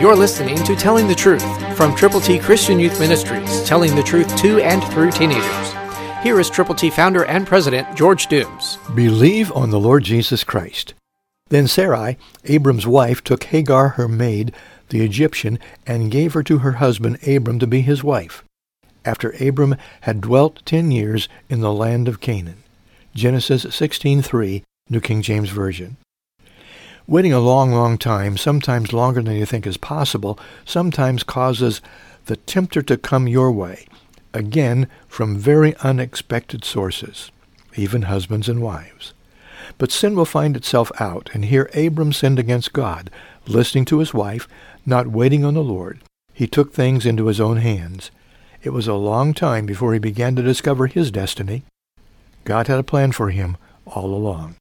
You're listening to Telling the Truth from Triple T Christian Youth Ministries, telling the truth to and through teenagers. Here is Triple T founder and president George Dooms. Believe on the Lord Jesus Christ. Then Sarai, Abram's wife, took Hagar her maid, the Egyptian, and gave her to her husband Abram to be his wife, after Abram had dwelt ten years in the land of Canaan. Genesis 16:3, New King James Version. Waiting a long, long time, sometimes longer than you think is possible, sometimes causes the tempter to come your way, again from very unexpected sources, even husbands and wives. But sin will find itself out, and here Abram sinned against God, listening to his wife, not waiting on the Lord. He took things into his own hands. It was a long time before he began to discover his destiny. God had a plan for him all along.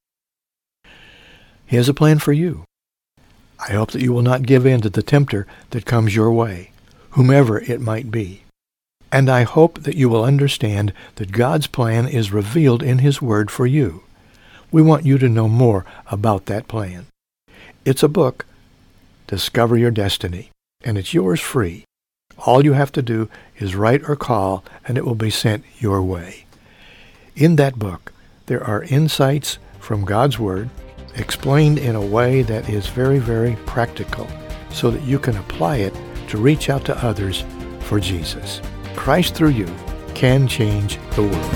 He has a plan for you. I hope that you will not give in to the tempter that comes your way, whomever it might be. And I hope that you will understand that God's plan is revealed in His Word for you. We want you to know more about that plan. It's a book, Discover Your Destiny, and it's yours free. All you have to do is write or call, and it will be sent your way. In that book, there are insights from God's Word, explained in a way that is very, very practical so that you can apply it to reach out to others for Jesus. Christ through you can change the world.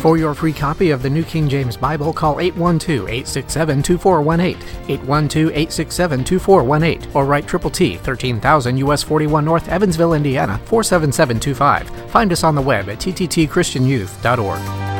For your free copy of the New King James Bible, call 812-867-2418, 812-867-2418, or write Triple T, 13,000 US 41 North, Evansville, Indiana, 47725. Find us on the web at tttchristianyouth.org.